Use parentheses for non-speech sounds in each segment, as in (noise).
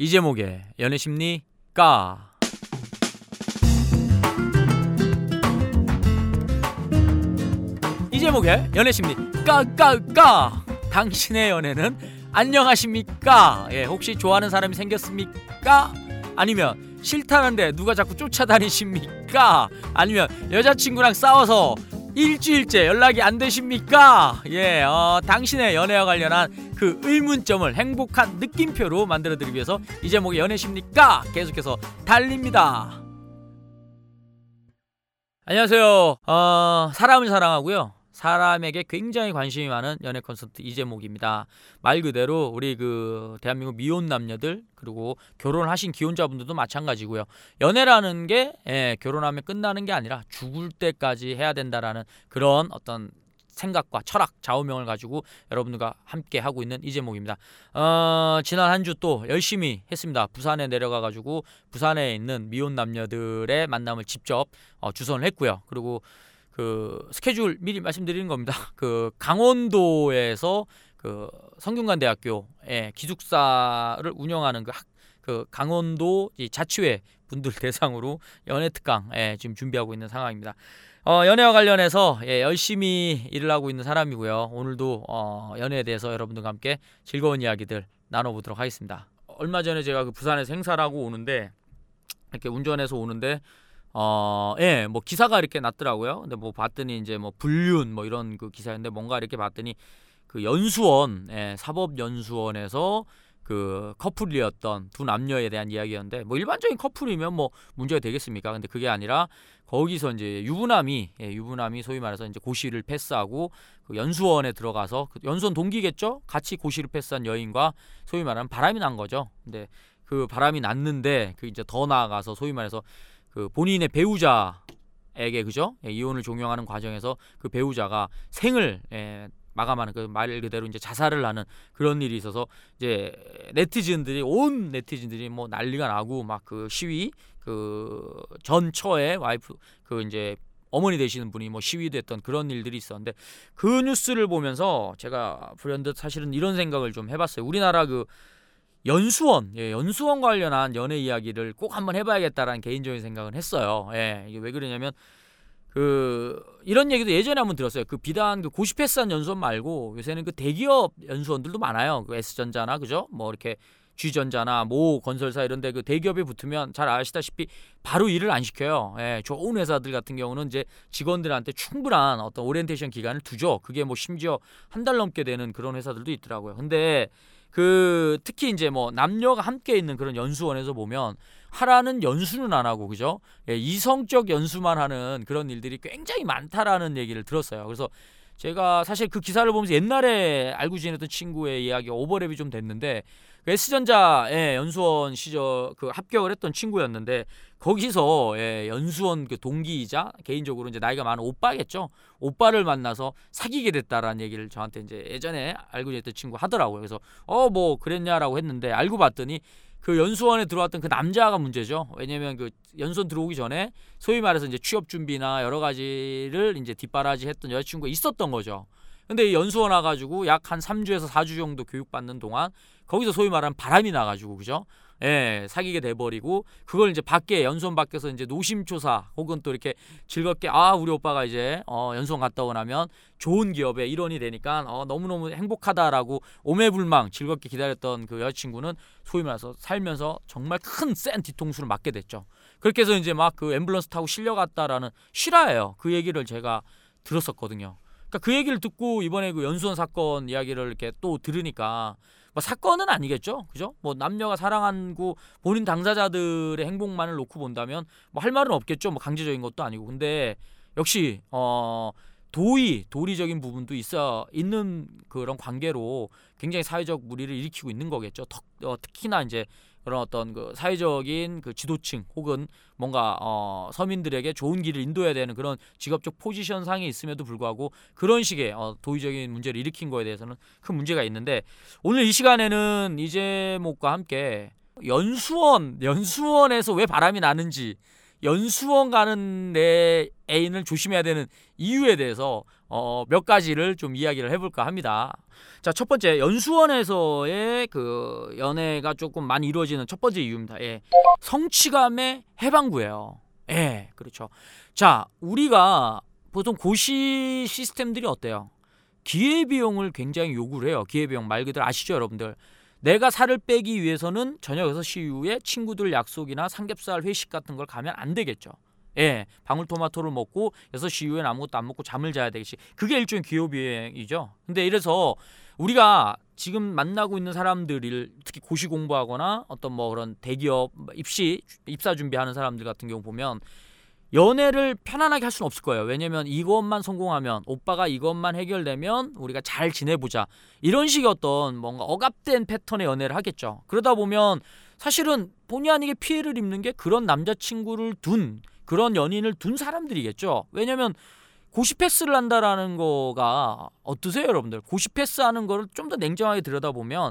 이제목의 연애심리 까 이제목의 연애심리 까까까 당신의 연애는 안녕하십니까? 예, 혹시 좋아하는 사람이 생겼습니까? 아니면 싫다는데 누가 자꾸 쫓아다니십니까? 아니면 여자친구랑 싸워서 일주일째 연락이 안 되십니까? 예, 어, 당신의 연애와 관련한 그 의문점을 행복한 느낌표로 만들어드리기 위해서 이 제목의 연애십니까? 계속해서 달립니다. 안녕하세요. 어, 사람을 사랑하고요 사람에게 굉장히 관심이 많은 연애 콘서트 이제목입니다. 말 그대로 우리 그 대한민국 미혼 남녀들 그리고 결혼하신 기혼자분들도 마찬가지고요. 연애라는 게 예, 결혼하면 끝나는 게 아니라 죽을 때까지 해야 된다라는 그런 어떤 생각과 철학, 좌우명을 가지고 여러분들과 함께 하고 있는 이제목입니다. 어, 지난 한 주 또 열심히 했습니다. 부산에 내려가 가지고 부산에 있는 미혼 남녀들의 만남을 직접 어, 주선을 했고요. 그리고 그 스케줄 미리 말씀드리는 겁니다. (laughs) 그 강원도에서 그 성균관대학교의 기숙사를 운영하는 그, 학, 그 강원도 자치회 분들 (laughs) 대상으로 연애 특강 예, 지금 준비하고 있는 상황입니다. 어, 연애와 관련해서 예, 열심히 일을 하고 있는 사람이고요. 오늘도 어, 연애에 대해서 여러분들과 함께 즐거운 이야기들 나눠보도록 하겠습니다. 얼마 전에 제가 그 부산에서 행사를 하고 오는데 이렇게 운전해서 오는데 어, 예, 뭐 기사가 이렇게 났더라고요. 근데 뭐 봤더니 이제 뭐 불륜 뭐 이런 그 기사인데 뭔가 이렇게 봤더니 그 연수원, 예, 사법연수원에서 그 커플이었던 두 남녀에 대한 이야기였는데 뭐 일반적인 커플이면 뭐 문제가 되겠습니까? 근데 그게 아니라 거기서 이제 유부남이 예, 유부남이 소위 말해서 이제 고시를 패스하고 그 연수원에 들어가서 그 연수원 동기겠죠? 같이 고시를 패스한 여인과 소위 말하는 바람이 난 거죠. 근데 그 바람이 났는데 그 이제 더 나아가서 소위 말해서 그 본인의 배우자에게 그죠 예, 이혼을 종용하는 과정에서 그 배우자가 생을 예, 마감하는 그 말 그대로 이제 자살을 하는 그런 일이 있어서 이제 네티즌들이 온 네티즌들이 뭐 난리가 나고 막 그 시위 그 전처의 와이프 그 이제 어머니 되시는 분이 뭐 시위도 했던 그런 일들이 있었는데 그 뉴스를 보면서 제가 불현듯 사실은 이런 생각을 좀 해봤어요. 우리나라 그 연수원, 예, 연수원 관련한 연애 이야기를 꼭 한번 해봐야겠다라는 개인적인 생각을 했어요. 예, 이게 왜 그러냐면 그 이런 얘기도 예전에 한번 들었어요. 그 비단 그 고시 패스한 연수원 말고 요새는 그 대기업 연수원들도 많아요. 그 S전자나 그죠? 뭐 이렇게 G전자나 모 건설사 이런데 그 대기업에 붙으면 잘 아시다시피 바로 일을 안 시켜요. 예, 좋은 회사들 같은 경우는 이제 직원들한테 충분한 어떤 오리엔테이션 기간을 두죠. 그게 뭐 심지어 한 달 넘게 되는 그런 회사들도 있더라고요. 근데 그 특히 이제 뭐 남녀가 함께 있는 그런 연수원에서 보면 하라는 연수는 안 하고 그죠? 예, 이성적 연수만 하는 그런 일들이 굉장히 많다라는 얘기를 들었어요. 그래서 제가 사실 그 기사를 보면서 옛날에 알고 지냈던 친구의 이야기가 오버랩이 좀 됐는데 그 S전자의 연수원 시절 그 합격을 했던 친구였는데 거기서 예, 연수원 그 동기이자 개인적으로 이제 나이가 많은 오빠겠죠. 오빠를 만나서 사귀게 됐다라는 얘기를 저한테 이제 예전에 알고 지냈던 친구 하더라고요. 그래서 어 뭐 그랬냐라고 했는데 알고 봤더니 그 연수원에 들어왔던 그 남자가 문제죠. 왜냐면 그 연수원 들어오기 전에 소위 말해서 이제 취업 준비나 여러 가지를 이제 뒷바라지 했던 여자친구가 있었던 거죠. 근데 연수원 와가지고 약 한 3주에서 4주 정도 교육받는 동안 거기서 소위 말하는 바람이 나가지고 그죠? 예, 사귀게 돼버리고 그걸 이제 밖에 연수원 밖에서 이제 노심초사 혹은 또 이렇게 즐겁게 아 우리 오빠가 이제 어, 연수원 갔다 오고 나면 좋은 기업에 일원이 되니까 어, 너무너무 행복하다라고 오매불망 즐겁게 기다렸던 그 여자친구는 소위 말해서 살면서 정말 큰 센 뒤통수를 맞게 됐죠. 그렇게 해서 이제 막 그 앰뷸런스 타고 실려갔다라는 실화예요. 그 얘기를 제가 들었었거든요. 그러니까 그 얘기를 듣고 이번에 그 연수원 사건 이야기를 이렇게 또 들으니까 뭐 사건은 아니겠죠, 그죠? 뭐 남녀가 사랑하고 본인 당사자들의 행복만을 놓고 본다면 뭐 할 말은 없겠죠. 뭐 강제적인 것도 아니고 근데 역시 어 도의 도리적인 부분도 있어 있는 그런 관계로 굉장히 사회적 무리를 일으키고 있는 거겠죠. 더, 어, 특히나 이제 그런 어떤 그 사회적인 그 지도층 혹은 뭔가 어 서민들에게 좋은 길을 인도해야 되는 그런 직업적 포지션 상에 있음에도 불구하고 그런 식의 어 도의적인 문제를 일으킨 거에 대해서는 큰 문제가 있는데 오늘 이 시간에는 이제목과 함께 연수원 연수원에서 왜 바람이 나는지 연수원 가는 내 애인을 조심해야 되는 이유에 대해서 어, 몇 가지를 좀 이야기를 해볼까 합니다. 자, 첫 번째 연수원에서의 그 연애가 조금 많이 이루어지는 첫 번째 이유입니다. 예, 성취감의 해방구예요. 예, 그렇죠. 자, 우리가 보통 고시 시스템들이 어때요? 기회비용을 굉장히 요구를 해요. 기회비용 말 그대로 아시죠, 여러분들? 내가 살을 빼기 위해서는 저녁 6시 이후에 친구들 약속이나 삼겹살 회식 같은 걸 가면 안 되겠죠. 예, 방울토마토를 먹고 6시 이후엔 아무것도 안 먹고 잠을 자야 되겠지. 그게 일종의 기호비행이죠. 근데 이래서 우리가 지금 만나고 있는 사람들을 특히 고시 공부하거나 어떤 뭐 그런 대기업 입시 입사 준비하는 사람들 같은 경우 보면 연애를 편안하게 할 수는 없을 거예요. 왜냐면 이것만 성공하면 오빠가 이것만 해결되면 우리가 잘 지내보자. 이런 식의 어떤 뭔가 억압된 패턴의 연애를 하겠죠. 그러다 보면 사실은 본의 아니게 피해를 입는 게 그런 남자친구를 둔 그런 연인을 둔 사람들이겠죠. 왜냐면 고시 패스를 한다라는 거가 어떠세요, 여러분들? 고시 패스 하는 거를 좀 더 냉정하게 들여다보면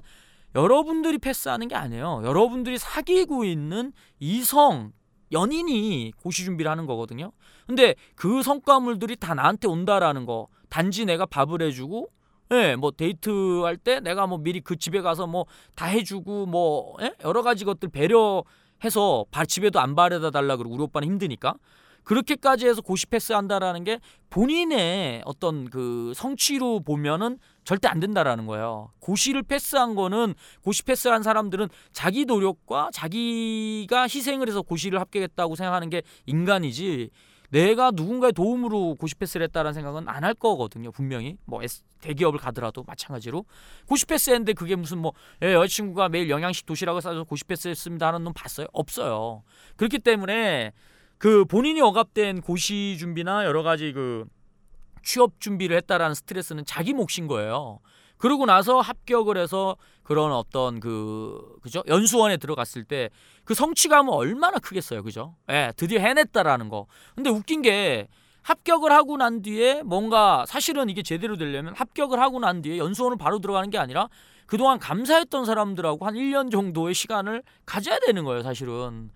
여러분들이 패스하는 게 아니에요. 여러분들이 사귀고 있는 이성 연인이 고시 준비를 하는 거거든요. 근데 그 성과물들이 다 나한테 온다라는 거. 단지 내가 밥을 해주고, 예, 뭐 데이트할 때 내가 뭐 미리 그 집에 가서 뭐 다 해주고 뭐 예? 여러 가지 것들 배려 해서 발 집에도 안 바래다 달라 그러고 우리 오빠는 힘드니까 그렇게까지 해서 고시 패스 한다라는 게 본인의 어떤 그 성취로 보면은 절대 안 된다라는 거예요. 고시를 패스한 거는 고시 패스한 사람들은 자기 노력과 자기가 희생을 해서 고시를 합격했다고 생각하는 게 인간이지. 내가 누군가의 도움으로 고시 패스를 했다라는 생각은 안 할 거거든요. 분명히 뭐 대기업을 가더라도 마찬가지로 고시 패스 했는데 그게 무슨 뭐 예, 여자친구가 매일 영양식 도시락을 싸서 고시 패스 했습니다 하는 놈 봤어요? 없어요. 그렇기 때문에 그 본인이 억압된 고시 준비나 여러 가지 그 취업 준비를 했다라는 스트레스는 자기 몫인 거예요. 그러고 나서 합격을 해서 그런 어떤 그 그죠 연수원에 들어갔을 때 그 성취감은 얼마나 크겠어요, 그죠? 예, 드디어 해냈다라는 거. 근데 웃긴 게 합격을 하고 난 뒤에 뭔가 사실은 이게 제대로 되려면 합격을 하고 난 뒤에 연수원을 바로 들어가는 게 아니라 그동안 감사했던 사람들하고 한 1년 정도의 시간을 가져야 되는 거예요, 사실은.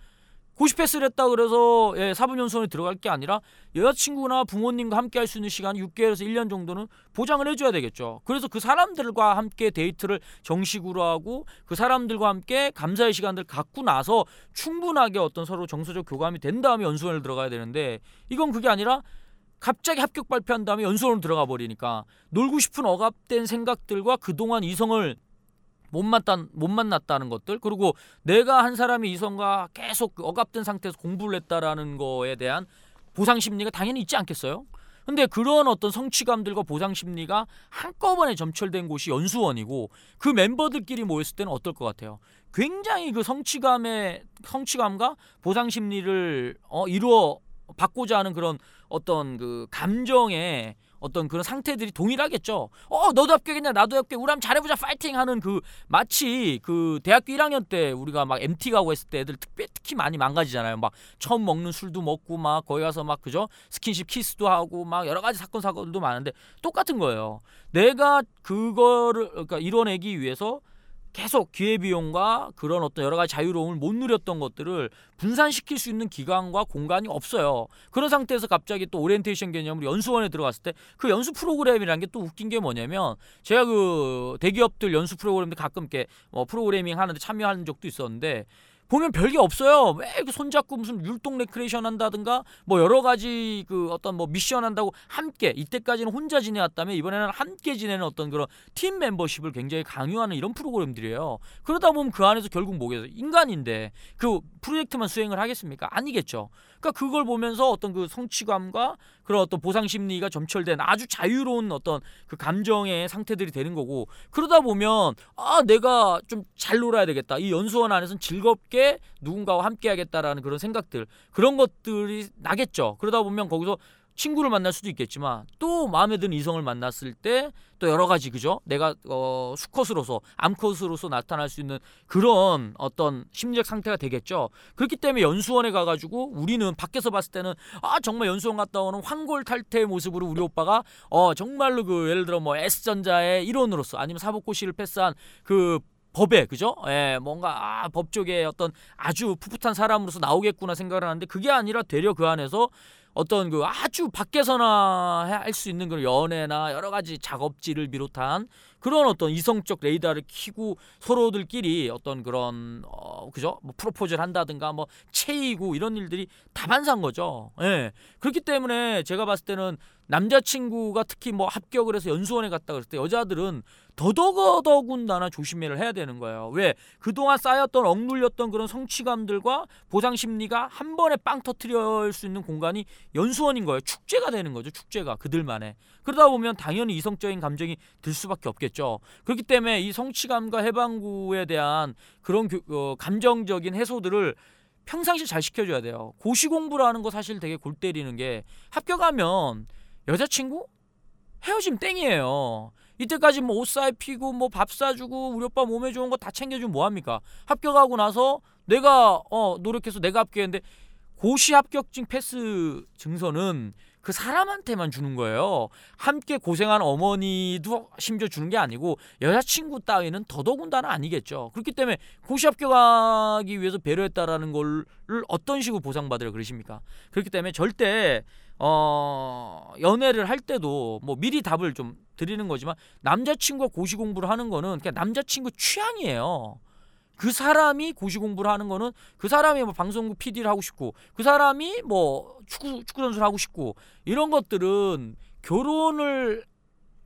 고시 패스를 했다 그래서 예, 사분연수원에 들어갈 게 아니라 여자친구나 부모님과 함께 할 수 있는 시간 6개월에서 1년 정도는 보장을 해줘야 되겠죠. 그래서 그 사람들과 함께 데이트를 정식으로 하고 그 사람들과 함께 감사의 시간들 갖고 나서 충분하게 어떤 서로 정서적 교감이 된 다음에 연수원을 들어가야 되는데 이건 그게 아니라 갑자기 합격 발표한 다음에 연수원으로 들어가 버리니까 놀고 싶은 억압된 생각들과 그동안 이성을 못 만났다 못 만났다는 것들 그리고 내가 한 사람이 이성과 계속 그 억압된 상태에서 공부를 했다라는 거에 대한 보상 심리가 당연히 있지 않겠어요? 근데 그런 어떤 성취감들과 보상 심리가 한꺼번에 점철된 곳이 연수원이고 그 멤버들끼리 모였을 때는 어떨 것 같아요? 굉장히 그 성취감의 성취감과 보상 심리를 어, 이루어 받고자 하는 그런 어떤 그 감정의 어떤 그런 상태들이 동일하겠죠. 어, 너도 합격했냐? 나도 합격. 우리 한번 잘해보자. 파이팅 하는 그 마치 그 대학교 1학년 때 우리가 막 MT 가고 했을 때 애들 특히 특히 많이 망가지잖아요. 막 처음 먹는 술도 먹고 막 거기 가서 막 그죠? 스킨십 키스도 하고 막 여러 가지 사건 사고들도 많은데 똑같은 거예요. 내가 그거를 그러니까 이뤄내기 위해서 계속 기회비용과 그런 어떤 여러 가지 자유로움을 못 누렸던 것들을 분산시킬 수 있는 기간과 공간이 없어요. 그런 상태에서 갑자기 또 오리엔테이션 개념으로 연수원에 들어갔을 때 그 연수 프로그램이라는 게 또 웃긴 게 뭐냐면 제가 그 대기업들 연수 프로그램들 가끔 이렇게 뭐 프로그래밍 하는데 참여하는 적도 있었는데 보면 별게 없어요. 왜그 손잡고 무슨 율동 레크레이션 한다든가 뭐 여러 가지 그 어떤 뭐 미션 한다고 함께 이때까지는 혼자 지내왔다면 이번에는 함께 지내는 어떤 그런 팀 멤버십을 굉장히 강요하는 이런 프로그램들이에요. 그러다 보면 그 안에서 결국 뭐겠어요? 인간인데 그 프로젝트만 수행을 하겠습니까? 아니겠죠. 그러니까 그걸 보면서 어떤 그 성취감과 그런 어떤 보상 심리가 점철된 아주 자유로운 어떤 그 감정의 상태들이 되는 거고 그러다 보면 아 내가 좀 잘 놀아야 되겠다. 이 연수원 안에서는 즐겁게 누군가와 함께 하겠다라는 그런 생각들 그런 것들이 나겠죠. 그러다 보면 거기서 친구를 만날 수도 있겠지만 또 마음에 드는 이성을 만났을 때 또 여러 가지 그죠? 내가 어, 수컷으로서 암컷으로서 나타날 수 있는 그런 어떤 심리적 상태가 되겠죠. 그렇기 때문에 연수원에 가가지고 우리는 밖에서 봤을 때는 아 정말 연수원 갔다 오는 황골탈퇴의 모습으로 우리 오빠가 어 정말로 그 예를 들어 뭐 S전자의 일원으로서 아니면 사법고시를 패스한 그 법에 그죠? 예, 뭔가 아, 법 쪽에 어떤 아주 풋풋한 사람으로서 나오겠구나 생각을 하는데 그게 아니라 되려 그 안에서 어떤 그 아주 밖에서나 할 수 있는 그런 연애나 여러 가지 작업지를 비롯한 그런 어떤 이성적 레이더를 키고 서로들끼리 어떤 그런 어 그죠 뭐 프로포즈를 한다든가 뭐 체이고 이런 일들이 다반사인 거죠. 예. 그렇기 때문에 제가 봤을 때는 남자친구가 특히 뭐 합격을 해서 연수원에 갔다 그랬을 때 여자들은 더더더군다나 조심해를 해야 되는 거예요. 왜 그동안 쌓였던 억눌렸던 그런 성취감들과 보상 심리가 한 번에 빵 터트릴 수 있는 공간이 연수원인 거예요. 축제가 되는 거죠. 축제가 그들만의. 그러다 보면 당연히 이성적인 감정이 들 수밖에 없겠죠. 그렇기 때문에 이 성취감과 해방구에 대한 그런 교, 어, 감정적인 해소들을 평상시 잘 시켜줘야 돼요. 고시 공부라는 거 사실 되게 골 때리는 게 합격하면 여자친구 헤어지면 땡이에요. 이때까지 뭐 옷 사입히고 뭐 밥 사주고 우리 오빠 몸에 좋은 거 다 챙겨주면 뭐합니까? 합격하고 나서 내가 어 노력해서 내가 합격했는데 고시 합격증 패스 증서는 그 사람한테만 주는 거예요. 함께 고생한 어머니도 심지어 주는 게 아니고 여자친구 따위는 더더군다나 아니겠죠. 그렇기 때문에 고시 합격하기 위해서 배려했다라는 걸 어떤 식으로 보상받으려 그러십니까? 그렇기 때문에 절대 어 연애를 할 때도 뭐 미리 답을 좀 드리는 거지만 남자친구가 고시 공부를 하는 거는 그냥 남자친구 취향이에요. 그 사람이 고시 공부를 하는 거는 그 사람이 뭐 방송국 PD를 하고 싶고 그 사람이 뭐 축구 축구 선수를 하고 싶고 이런 것들은 결혼을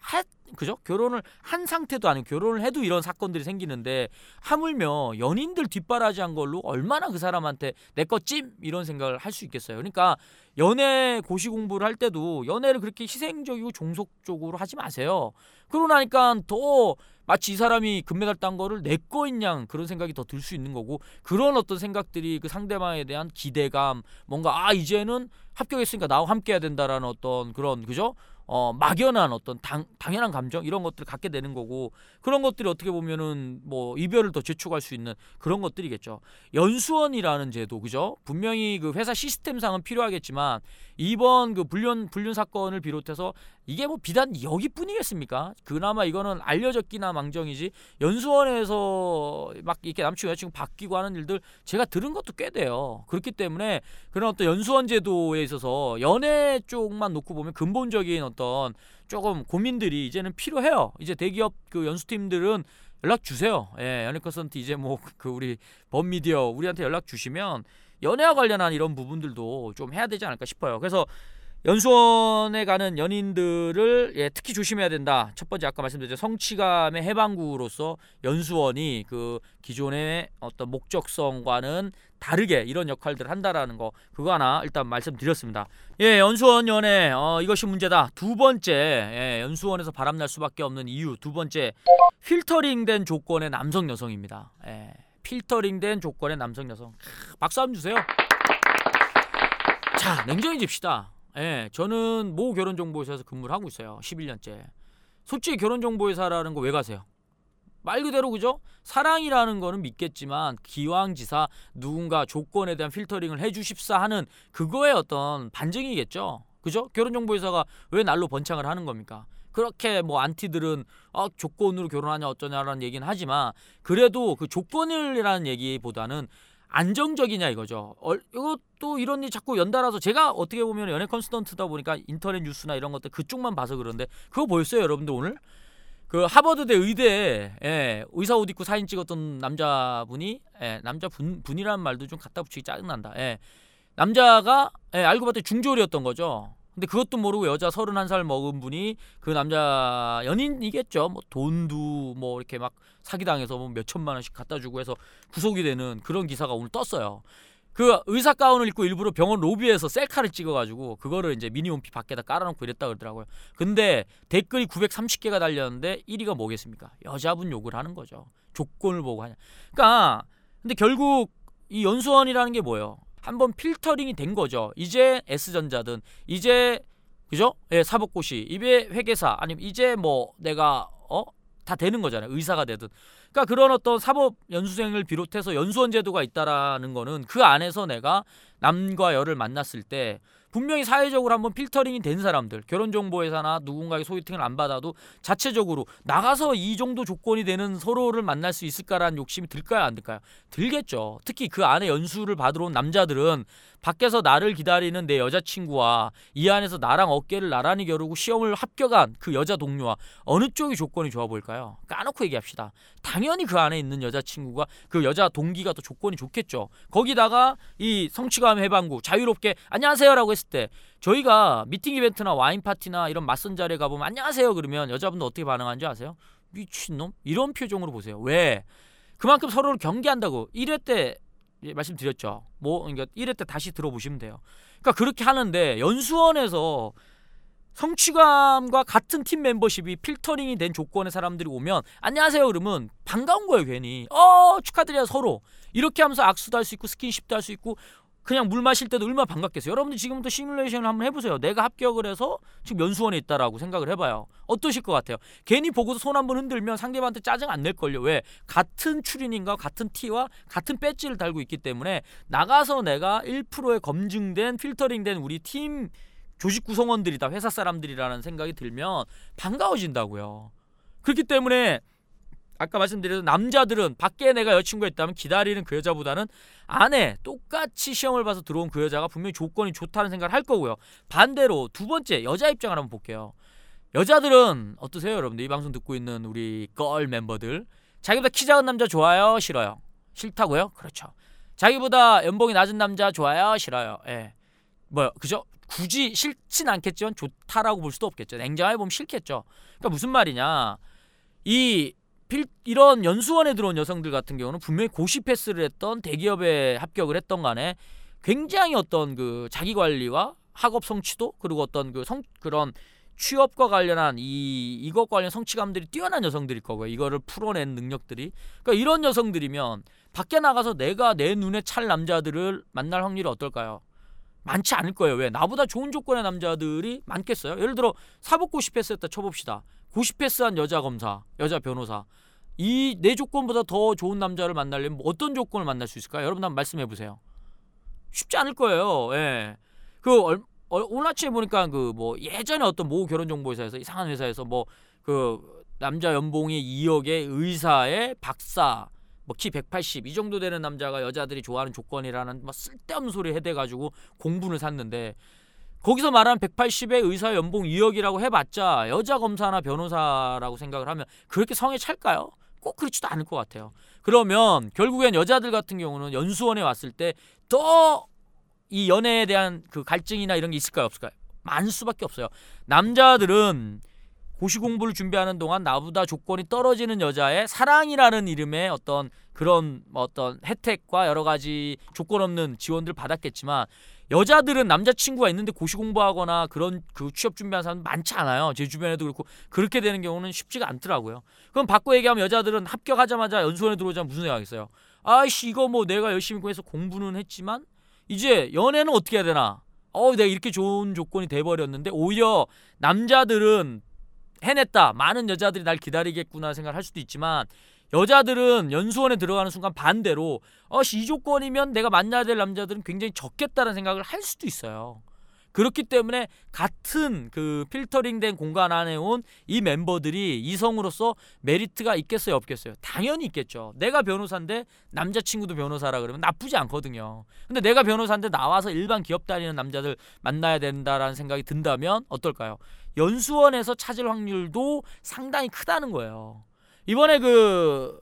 하 그죠? 결혼을 한 상태도 아니고 결혼을 해도 이런 사건들이 생기는데 하물며 연인들 뒷바라지한 걸로 얼마나 그 사람한테 내 거 찜 이런 생각을 할 수 있겠어요. 그러니까 연애 고시 공부를 할 때도 연애를 그렇게 희생적이고 종속적으로 하지 마세요. 그러고 나니까 더 마치 이 사람이 금메달 딴 거를 내 거인 양 그런 생각이 더 들 수 있는 거고 그런 어떤 생각들이 그 상대방에 대한 기대감 뭔가 아 이제는 합격했으니까 나와 함께 해야 된다라는 어떤 그런 그죠? 어 막연한 어떤 당, 당연한 감정 이런 것들을 갖게 되는 거고 그런 것들이 어떻게 보면은 뭐 이별을 더 재촉할 수 있는 그런 것들이겠죠. 연수원이라는 제도 그죠? 분명히 그 회사 시스템상은 필요하겠지만 이번 그 불륜 불륜 사건을 비롯해서 이게 뭐 비단 여기뿐이겠습니까? 그나마 이거는 알려졌기나 망정이지 연수원에서 막 이렇게 남친 여자친구 바뀌고 하는 일들 제가 들은 것도 꽤 돼요. 그렇기 때문에 그런 어떤 연수원 제도에 있어서 연애 쪽만 놓고 보면 근본적인 어떤 조금 고민들이 이제는 필요해요. 이제 대기업 그 연수팀들은 연락 주세요. 예, 연예 컨설턴트 이제 뭐 (laughs) 그 우리 범미디어 우리한테 연락 주시면 연애와 관련한 이런 부분들도 좀 해야 되지 않을까 싶어요. 그래서 연수원에 가는 연인들을 예, 특히 조심해야 된다. 첫 번째 아까 말씀드렸죠 성취감의 해방구로서 연수원이 그 기존의 어떤 목적성과는 다르게 이런 역할들을 한다라는 거 그거 하나 일단 말씀드렸습니다. 예, 연수원 연애 어, 이것이 문제다. 두 번째 예, 연수원에서 바람날 수밖에 없는 이유 두 번째 필터링된 조건의 남성 여성입니다. 예, 필터링된 조건의 남성 여성 박수 한번 주세요. 자 냉정해집시다. 예, 저는 모 결혼 정보회사에서 근무를 하고 있어요. 11년째. 솔직히 결혼 정보회사라는 거 왜 가세요? 말 그대로 그죠? 사랑이라는 거는 믿겠지만 기왕지사 누군가 조건에 대한 필터링을 해주십사 하는 그거의 어떤 반증이겠죠. 그죠? 결혼정보회사가 왜 날로 번창을 하는 겁니까? 그렇게 뭐 안티들은 아, 조건으로 결혼하냐 어쩌냐라는 얘기는 하지만 그래도 그 조건이라는 얘기보다는 안정적이냐 이거죠. 어, 이것도 이런 일 자꾸 연달아서 제가 어떻게 보면 연애 컨스턴트다 보니까 인터넷 뉴스나 이런 것들 그쪽만 봐서 그런데 그거 보였어요 여러분들 오늘? 그 하버드대 의대에 예, 의사 옷 입고 사진 찍었던 남자분이 예, 남자 분, 분이라는 말도 좀 갖다 붙이기 짜증난다. 예. 남자가 예, 알고 봤더니 중졸이었던 거죠. 근데 그것도 모르고 여자 31살 먹은 분이 그 남자 연인이겠죠. 뭐 돈도 뭐 이렇게 막 사기당해서 뭐 몇 천만 원씩 갖다 주고 해서 구속이 되는 그런 기사가 오늘 떴어요. 그 의사 가운을 입고 일부러 병원 로비에서 셀카를 찍어가지고 그거를 이제 미니홈피 밖에다 깔아놓고 이랬다 그러더라고요. 근데 댓글이 930개가 달렸는데 1위가 뭐겠습니까? 여자분 욕을 하는 거죠. 조건을 보고 하냐. 그러니까 근데 결국 이 연수원이라는 게 뭐예요? 한번 필터링이 된 거죠. 이제 S전자든 이제 그죠? 예, 사법고시, 이제 회계사 아니면 이제 뭐 내가 어? 다 되는 거잖아요. 의사가 되든. 그러니까 그런 어떤 사법 연수생을 비롯해서 연수원 제도가 있다라는 거는 그 안에서 내가 남과 여를 만났을 때 분명히 사회적으로 한번 필터링이 된 사람들 결혼정보회사나 누군가의 소개팅을 안 받아도 자체적으로 나가서 이 정도 조건이 되는 서로를 만날 수 있을까라는 욕심이 들까요 안 들까요? 들겠죠. 특히 그 안에 연수를 받으러 온 남자들은 밖에서 나를 기다리는 내 여자친구와 이 안에서 나랑 어깨를 나란히 겨루고 시험을 합격한 그 여자 동료와 어느 쪽이 조건이 좋아 보일까요? 까놓고 얘기합시다. 당연히 그 안에 있는 여자친구가 그 여자 동기가 더 조건이 좋겠죠. 거기다가 이 성취감 해방구 자유롭게 안녕하세요라고 했을 때 저희가 미팅 이벤트나 와인 파티나 이런 맞선 자리에 가보면 안녕하세요 그러면 여자분들 어떻게 반응하는지 아세요? 미친놈? 이런 표정으로 보세요. 왜? 그만큼 서로를 경계한다고 1회 때 말씀드렸죠. 뭐 그러니까 1회 때 다시 들어보시면 돼요. 그러니까 그렇게 하는데 연수원에서 성취감과 같은 팀 멤버십이 필터링이 된 조건의 사람들이 오면 안녕하세요 그러면 반가운 거예요 괜히 어 축하드려요 서로 이렇게 하면서 악수도 할 수 있고 스킨십도 할 수 있고 그냥 물 마실 때도 얼마나 반갑겠어요. 여러분들 지금부터 시뮬레이션을 한번 해보세요. 내가 합격을 해서 지금 연수원에 있다라고 생각을 해봐요. 어떠실 것 같아요? 괜히 보고서 손 한번 흔들면 상대방한테 짜증 안 낼걸요. 왜? 같은 추리닝과 같은 티와 같은 배지를 달고 있기 때문에 나가서 내가 1%의 검증된 필터링된 우리 팀 조직 구성원들이다 회사 사람들이라는 생각이 들면 반가워진다고요. 그렇기 때문에 아까 말씀드린 남자들은 밖에 내가 여친구가 있다면 기다리는 그 여자보다는 안에 똑같이 시험을 봐서 들어온 그 여자가 분명히 조건이 좋다는 생각을 할 거고요. 반대로 두 번째 여자 입장을 한번 볼게요. 여자들은 어떠세요, 여러분들? 이 방송 듣고 있는 우리 걸 멤버들 자기보다 키 작은 남자 좋아요, 싫어요? 싫다고요? 그렇죠. 자기보다 연봉이 낮은 남자 좋아요, 싫어요? 예. 뭐요? 그죠? 굳이 싫진 않겠지만 좋다라고 볼 수도 없겠죠. 냉정하게 보면 싫겠죠. 그러니까 무슨 말이냐? 이 필, 이런 연수원에 들어온 여성들 같은 경우는 분명히 고시 패스를 했던 대기업에 합격을 했던 간에 굉장히 어떤 그 자기 관리와 학업 성취도 그리고 어떤 그 성 그런 취업과 관련한 이 이것 관련 성취감들이 뛰어난 여성들일 거고요. 이거를 풀어낸 능력들이. 그러니까 이런 여성들이면 밖에 나가서 내가 내 눈에 찰 남자들을 만날 확률이 어떨까요? 많지 않을 거예요. 왜? 나보다 좋은 조건의 남자들이 많겠어요? 예를 들어 사법 고시 패스 했다 쳐봅시다. 고시 패스한 여자 검사, 여자 변호사. 이 내 조건보다 더 좋은 남자를 만나려면 어떤 조건을 만날 수 있을까요? 여러분 한번 말씀해 보세요. 쉽지 않을 거예요. 예. 그 얼, 어, 오늘 아침에 보니까 그 뭐 예전에 어떤 모 결혼 정보 회사에서 이상한 회사에서 뭐 그 남자 연봉이 2억의 의사의 박사 뭐 키 180 이 정도 되는 남자가 여자들이 좋아하는 조건이라는 뭐 쓸데없는 소리 해대 가지고 공분을 샀는데 거기서 말하는 180의 의사 연봉 2억이라고 해봤자 여자 검사나 변호사라고 생각을 하면 그렇게 성에 찰까요? 꼭 그렇지도 않을 것 같아요. 그러면 결국엔 여자들 같은 경우는 연수원에 왔을 때 더 이 연애에 대한 그 갈증이나 이런 게 있을까요 없을까요? 많을 수밖에 없어요. 남자들은 고시 공부를 준비하는 동안 나보다 조건이 떨어지는 여자의 사랑이라는 이름의 어떤 그런 어떤 혜택과 여러 가지 조건 없는 지원들 받았겠지만 여자들은 남자친구가 있는데 고시 공부하거나 그런 그 취업 준비하는 사람 많지 않아요. 제 주변에도 그렇고 그렇게 되는 경우는 쉽지가 않더라고요. 그럼 바꿔 얘기하면 여자들은 합격하자마자 연수원에 들어오자면 무슨 생각이겠어요? 아이씨 이거 뭐 내가 열심히 공해서 공부는 했지만 이제 연애는 어떻게 해야 되나? 어 내가 이렇게 좋은 조건이 돼버렸는데 오히려 남자들은 해냈다. 많은 여자들이 날 기다리겠구나 생각할 수도 있지만 여자들은 연수원에 들어가는 순간 반대로 어이 조건이면 내가 만나야 될 남자들은 굉장히 적겠다는 생각을 할 수도 있어요. 그렇기 때문에 같은 그 필터링된 공간 안에 온 이 멤버들이 이성으로서 메리트가 있겠어요, 없겠어요? 당연히 있겠죠. 내가 변호사인데 남자친구도 변호사라 그러면 나쁘지 않거든요. 근데 내가 변호사인데 나와서 일반 기업 다니는 남자들 만나야 된다라는 생각이 든다면 어떨까요? 연수원에서 찾을 확률도 상당히 크다는 거예요. 이번에 그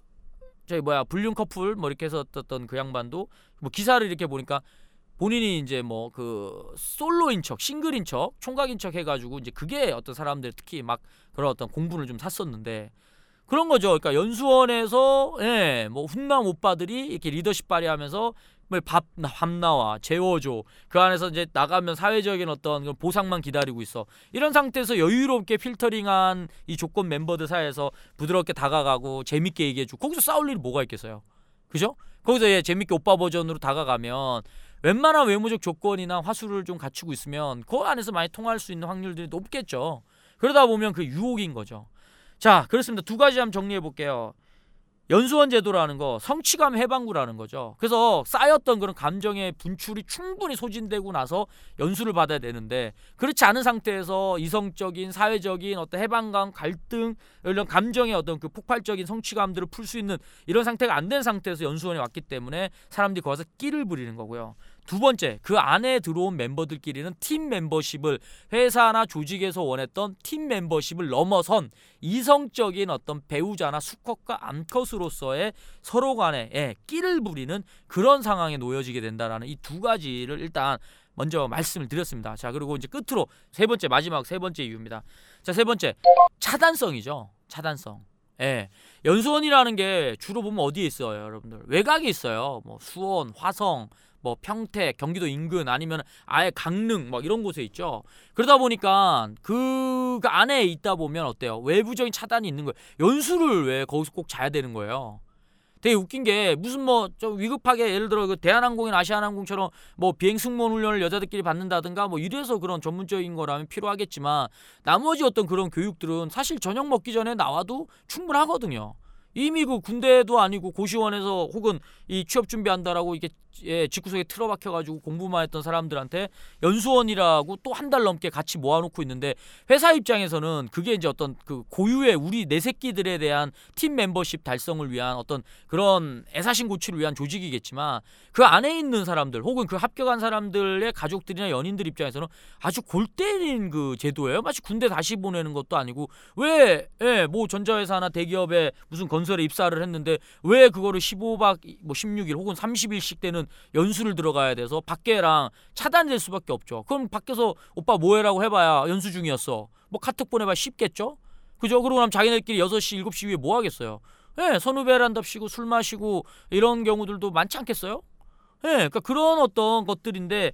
저희 뭐야 불륜 커플 뭐 이렇게 해서 어떤 그 양반도 뭐 기사를 이렇게 보니까 본인이 이제 뭐 그 솔로인 척, 싱글인 척, 총각인 척 해가지고 이제 그게 어떤 사람들 특히 막 그런 어떤 공분을 좀 샀었는데 그런 거죠. 그러니까 연수원에서 예, 뭐 훈남 오빠들이 이렇게 리더십 발휘하면서 뭐 밥 밥 나와 재워줘 그 안에서 이제 나가면 사회적인 어떤 보상만 기다리고 있어 이런 상태에서 여유롭게 필터링한 이 조건 멤버들 사이에서 부드럽게 다가가고 재밌게 얘기해주고 거기서 싸울 일이 뭐가 있겠어요 그죠 거기서 예, 재밌게 오빠 버전으로 다가가면 웬만한 외모적 조건이나 화술을 좀 갖추고 있으면 그 안에서 많이 통할 수 있는 확률들이 높겠죠. 그러다 보면 그 유혹인 거죠. 자, 그렇습니다. 두 가지 한번 정리해 볼게요. 연수원 제도라는 거 성취감 해방구라는 거죠. 그래서 쌓였던 그런 감정의 분출이 충분히 소진되고 나서 연수를 받아야 되는데 그렇지 않은 상태에서 이성적인 사회적인 어떤 해방감, 갈등 이런 감정의 어떤 그 폭발적인 성취감들을 풀 수 있는 이런 상태가 안 된 상태에서 연수원에 왔기 때문에 사람들이 거기서 끼를 부리는 거고요. 두 번째, 그 안에 들어온 멤버들끼리는 팀 멤버십을 회사나 조직에서 원했던 팀 멤버십을 넘어선 이성적인 어떤 배우자나 수컷과 암컷으로서의 서로 간에 예, 끼를 부리는 그런 상황에 놓여지게 된다라는 이 두 가지를 일단 먼저 말씀을 드렸습니다. 자, 그리고 이제 끝으로 세 번째 마지막 세 번째 이유입니다. 자, 세 번째 차단성이죠. 차단성. 예. 연수원이라는 게 주로 보면 어디에 있어요, 여러분들? 외곽에 있어요. 뭐 수원, 화성, 뭐 평택, 경기도 인근 아니면 아예 강릉 뭐 이런 곳에 있죠. 그러다 보니까 그 안에 있다 보면 어때요? 외부적인 차단이 있는 거예요. 연수를 왜 거기서 꼭 자야 되는 거예요? 되게 웃긴 게 무슨 뭐 좀 위급하게 예를 들어 그 대한항공이나 아시아나항공처럼 뭐 비행 승무원 훈련을 여자들끼리 받는다든가 뭐 이래서 그런 전문적인 거라면 필요하겠지만 나머지 어떤 그런 교육들은 사실 저녁 먹기 전에 나와도 충분하거든요. 이미 그 군대도 아니고 고시원에서 혹은 이 취업 준비한다라고 이게 예, 집구석에 틀어박혀 가지고 공부만 했던 사람들한테 연수원이라고 또 한 달 넘게 같이 모아놓고 있는데 회사 입장에서는 그게 이제 어떤 그 고유의 우리 내 새끼들에 대한 팀 멤버십 달성을 위한 어떤 그런 애사심 고치를 위한 조직이겠지만 그 안에 있는 사람들 혹은 그 합격한 사람들의 가족들이나 연인들 입장에서는 아주 골 때린 그 제도예요. 마치 군대 다시 보내는 것도 아니고 왜 예, 뭐 전자회사나 대기업에 무슨 건설에 입사를 했는데 왜 그거를 15박 뭐 16일 혹은 30일씩 되는 연수를 들어가야 돼서 밖에랑 차단될 수밖에 없죠. 그럼 밖에서 오빠 뭐해라고 해봐야 연수 중이었어. 뭐 카톡 보내봐 쉽겠죠? 그죠? 그러고 나면 자기네들끼리 6시, 7시 위에 뭐 하겠어요? 예, 선후배란답시고 술 마시고 이런 경우들도 많지 않겠어요? 예, 그러니까 그런 어떤 것들인데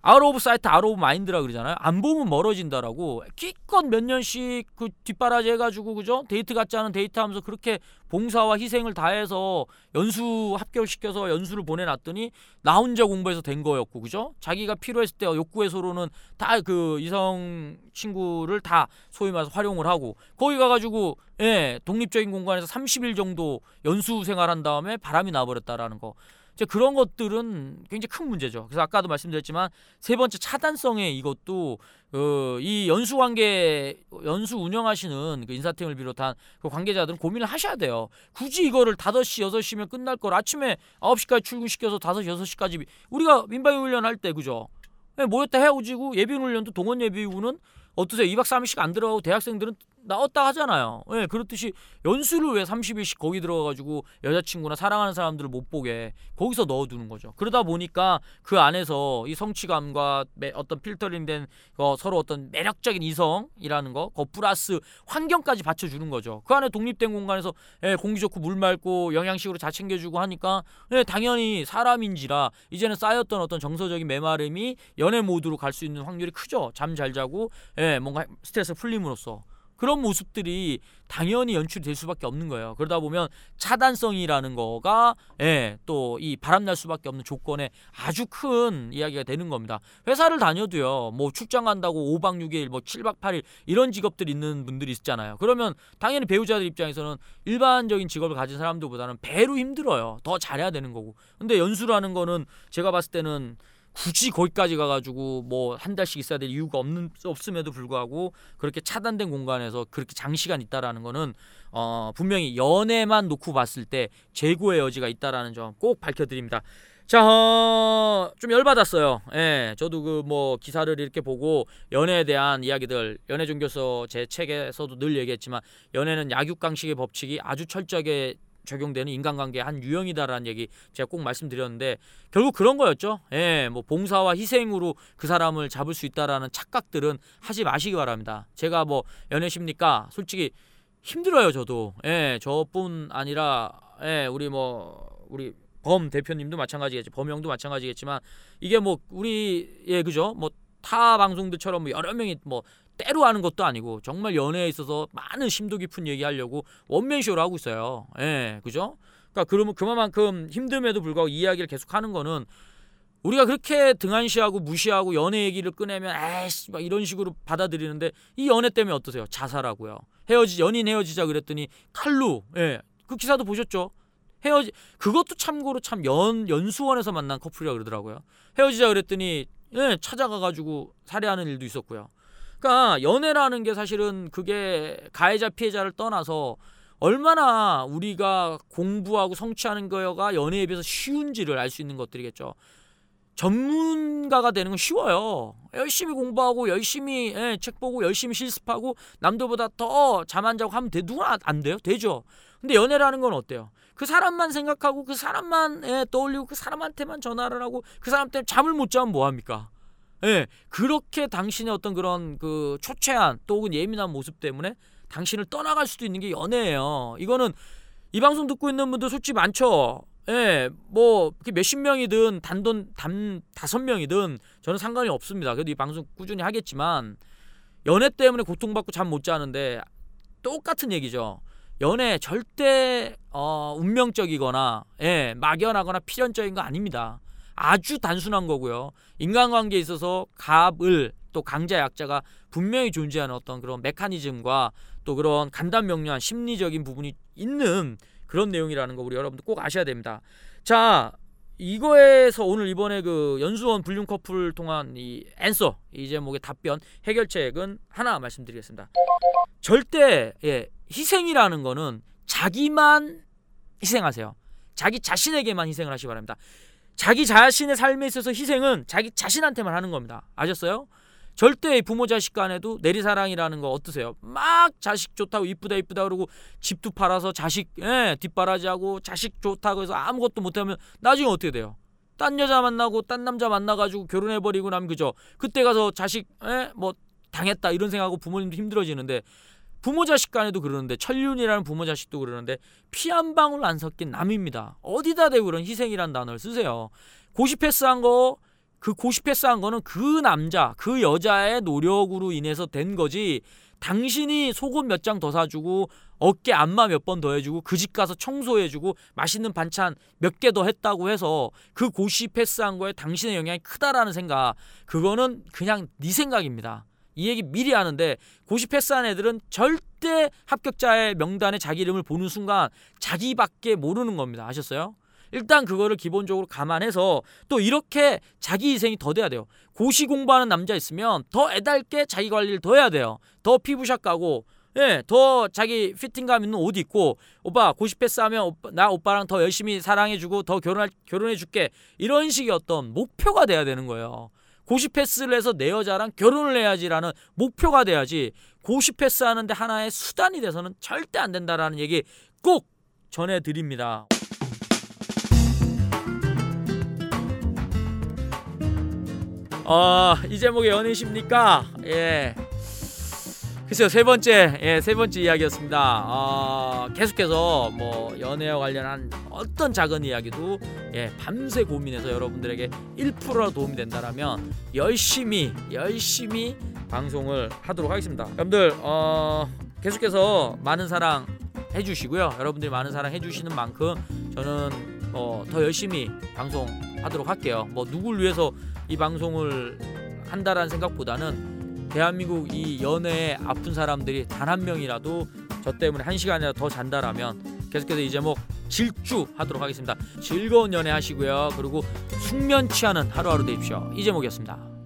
out of sight out of mind라 그러잖아요. 안 보면 멀어진다라고 기껏 몇 년씩 그 뒷바라지 해가지고 그죠? 데이트 같지 않은 데이트 하면서 그렇게 봉사와 희생을 다해서 연수 합격시켜서 연수를 보내놨더니 나 혼자 공부해서 된 거였고 그죠? 자기가 필요했을 때 욕구 해소로는 다 그 이성 친구를 다 소위 말해서 활용을 하고 거기 가가지고 예 독립적인 공간에서 30일 정도 연수 생활한 다음에 바람이 나버렸다라는 거. 이제 그런 것들은 굉장히 큰 문제죠. 그래서 아까도 말씀드렸지만 세 번째 차단성의 이것도 어, 이 연수 관계 연수 운영하시는 그 인사팀을 비롯한 그 관계자들은 고민을 하셔야 돼요. 굳이 이거를 5시, 6시면 끝날 걸 아침에 9시까지 출근시켜서 5시, 6시까지 우리가 민방위 훈련 할 때 그죠? 네, 모였다 헤어지고 예비 훈련도 동원 예비군은 어떠세요? 2박 3일씩 안 들어가고 대학생들은 나왔다 하잖아요. 예, 네, 그렇듯이 연수를 왜 30일씩 거기 들어가가지고 여자친구나 사랑하는 사람들을 못 보게 거기서 넣어두는 거죠. 그러다 보니까 그 안에서 이 성취감과 어떤 필터링된 어, 서로 어떤 매력적인 이성이라는 거, 그 플러스 환경까지 받쳐주는 거죠. 그 안에 독립된 공간에서 예, 공기 좋고 물 맑고 영양식으로 잘 챙겨주고 하니까 예, 당연히 사람인지라 이제는 쌓였던 어떤 정서적인 메마름이 연애 모드로 갈 수 있는 확률이 크죠. 잠 잘 자고 예, 뭔가 스트레스 풀림으로써. 그런 모습들이 당연히 연출될 수밖에 없는 거예요. 그러다 보면 차단성이라는 거가 예, 또 이 바람날 수밖에 없는 조건에 아주 큰 이야기가 되는 겁니다. 회사를 다녀도요. 뭐 출장 간다고 5박 6일 뭐 7박 8일 이런 직업들 있는 분들이 있잖아요. 그러면 당연히 배우자들 입장에서는 일반적인 직업을 가진 사람들보다는 배로 힘들어요. 더 잘해야 되는 거고. 근데 연수라는 거는 제가 봤을 때는 굳이 거기까지 가가지고 뭐 한 달씩 있어야 될 이유가 없는 없음에도 불구하고 그렇게 차단된 공간에서 그렇게 장시간 있다라는 거는 어 분명히 연애만 놓고 봤을 때 재고의 여지가 있다라는 점 꼭 밝혀드립니다. 자, 어, 좀 열받았어요. 예, 저도 그 뭐 기사를 이렇게 보고 연애에 대한 이야기들, 연애 종교서 제 책에서도 늘 얘기했지만 연애는 약육강식의 법칙이 아주 철저하게 적용되는 인간관계 한 유형이다라는 얘기 제가 꼭 말씀드렸는데 결국 그런 거였죠. 예, 뭐 봉사와 희생으로 그 사람을 잡을 수 있다라는 착각들은 하지 마시기 바랍니다. 제가 뭐 연애십니까? 솔직히 힘들어요, 저도. 예, 저뿐 아니라 예, 우리 뭐 우리 범 대표님도 마찬가지겠지. 범형도 마찬가지겠지만 이게 뭐 우리 예, 그죠? 뭐 타 방송들처럼 뭐 여러 명이 뭐 때로 하는 것도 아니고 정말 연애에 있어서 많은 심도 깊은 얘기하려고 원맨쇼를 하고 있어요. 예, 그죠? 그러니까 그러면 그만큼 힘듦에도 불구하고 이야기를 계속 하는 거는 우리가 그렇게 등한시하고 무시하고 연애 얘기를 꺼내면 에이씨 막 이런 식으로 받아들이는데 이 연애 때문에 어떠세요? 자살하고요. 헤어지 연인 헤어지자 그랬더니 칼로 예 그 기사도 보셨죠? 헤어지 그것도 참고로 참 연 연수원에서 만난 커플이라 그러더라고요. 헤어지자 그랬더니 예, 찾아가 가지고 살해하는 일도 있었고요. 그러니까 연애라는 게 사실은 그게 가해자 피해자를 떠나서 얼마나 우리가 공부하고 성취하는 거가 연애에 비해서 쉬운지를 알 수 있는 것들이겠죠. 전문가가 되는 건 쉬워요. 열심히 공부하고 열심히 예, 책 보고 열심히 실습하고 남들보다 더 잠 안 자고 하면 돼. 누구나 안- 안 돼요? 되죠. 근데 연애라는 건 어때요? 그 사람만 생각하고 그 사람만 예, 떠올리고 그 사람한테만 전화를 하고 그 사람 때문에 잠을 못 자면 뭐 합니까? 예, 그렇게 당신의 어떤 그런 그 초췌한 또 혹은 예민한 모습 때문에 당신을 떠나갈 수도 있는 게 연애예요. 이거는 이 방송 듣고 있는 분들 솔직히 많죠. 예, 뭐 몇십 명이든 단돈 단 다섯 명이든 저는 상관이 없습니다. 그래도 이 방송 꾸준히 하겠지만 연애 때문에 고통받고 잠 못 자는데 똑같은 얘기죠. 연애 절대 어, 운명적이거나 예, 막연하거나 필연적인 거 아닙니다. 아주 단순한 거고요. 인간관계에 있어서 갑을 또 강자 약자가 분명히 존재하는 어떤 그런 메커니즘과 또 그런 간단명료한 심리적인 부분이 있는 그런 내용이라는 거 우리 여러분들 꼭 아셔야 됩니다. 자, 이거에서 오늘 이번에 그 연수원 불륜 커플 통한 이 앤서 이 제목의 답변 해결책은 하나 말씀드리겠습니다. 절대 예, 희생이라는 거는 자기만 희생하세요. 자기 자신에게만 희생을 하시기 바랍니다. 자기 자신의 삶에 있어서 희생은 자기 자신한테만 하는 겁니다. 아셨어요? 절대 부모 자식 간에도 내리사랑이라는 거 어떠세요? 막 자식 좋다고 이쁘다 이쁘다 그러고 집도 팔아서 자식 예, 뒷바라지하고 자식 좋다고 해서 아무것도 못하면 나중에 어떻게 돼요? 딴 여자 만나고 딴 남자 만나가지고 결혼해버리고 나면 그죠? 그때 가서 자식 예, 뭐 당했다 이런 생각하고 부모님도 힘들어지는데 부모 자식 간에도 그러는데 천륜이라는 부모 자식도 그러는데 피 한 방울 안 섞인 남입니다. 어디다 대고 그런 희생이라는 단어를 쓰세요. 고시 패스한 거 그 고시 패스한 거는 그 남자 그 여자의 노력으로 인해서 된 거지 당신이 속옷 몇 장 더 사주고 어깨 안마 몇 번 더 해주고 그 집 가서 청소해주고 맛있는 반찬 몇 개 더 했다고 해서 그 고시 패스한 거에 당신의 영향이 크다라는 생각 그거는 그냥 네 생각입니다. 이 얘기 미리 하는데 고시 패스한 애들은 절대 합격자의 명단에 자기 이름을 보는 순간 자기밖에 모르는 겁니다. 아셨어요? 일단 그거를 기본적으로 감안해서 또 이렇게 자기 희생이 더 돼야 돼요. 고시 공부하는 남자 있으면 더 애달게 자기 관리를 더 해야 돼요. 더 피부샷 가고 예, 더 자기 피팅감 있는 옷 입고 오빠 고시 패스하면 오빠, 나 오빠랑 더 열심히 사랑해주고 더 결혼할 결혼해줄게 이런 식의 어떤 목표가 돼야 되는 거예요. 고시 패스를 해서 내 여자랑 결혼을 해야지라는 목표가 돼야지 고시 패스 하는데 하나의 수단이 돼서는 절대 안 된다라는 얘기 꼭 전해드립니다. 어, 이 제목의 연애십니까? 예. 글쎄요 세 번째 예, 세 번째 이야기였습니다. 어, 계속해서 뭐 연애와 관련한 어떤 작은 이야기도 예, 밤새 고민해서 여러분들에게 1%라 도움이 된다라면 열심히 열심히 방송을 하도록 하겠습니다. 여러분들 어, 계속해서 많은 사랑 해주시고요. 여러분들이 많은 사랑 해주시는 만큼 저는 어, 더 열심히 방송하도록 할게요. 뭐 누굴 위해서 이 방송을 한다라는 생각보다는 대한민국 이 연애에 아픈 사람들이 단 한 명이라도 저 때문에 한 시간이라도 더 잔다라면 계속해서 이 제목 질주하도록 하겠습니다. 즐거운 연애 하시고요. 그리고 숙면 취하는 하루하루 되십시오. 이 제목이었습니다.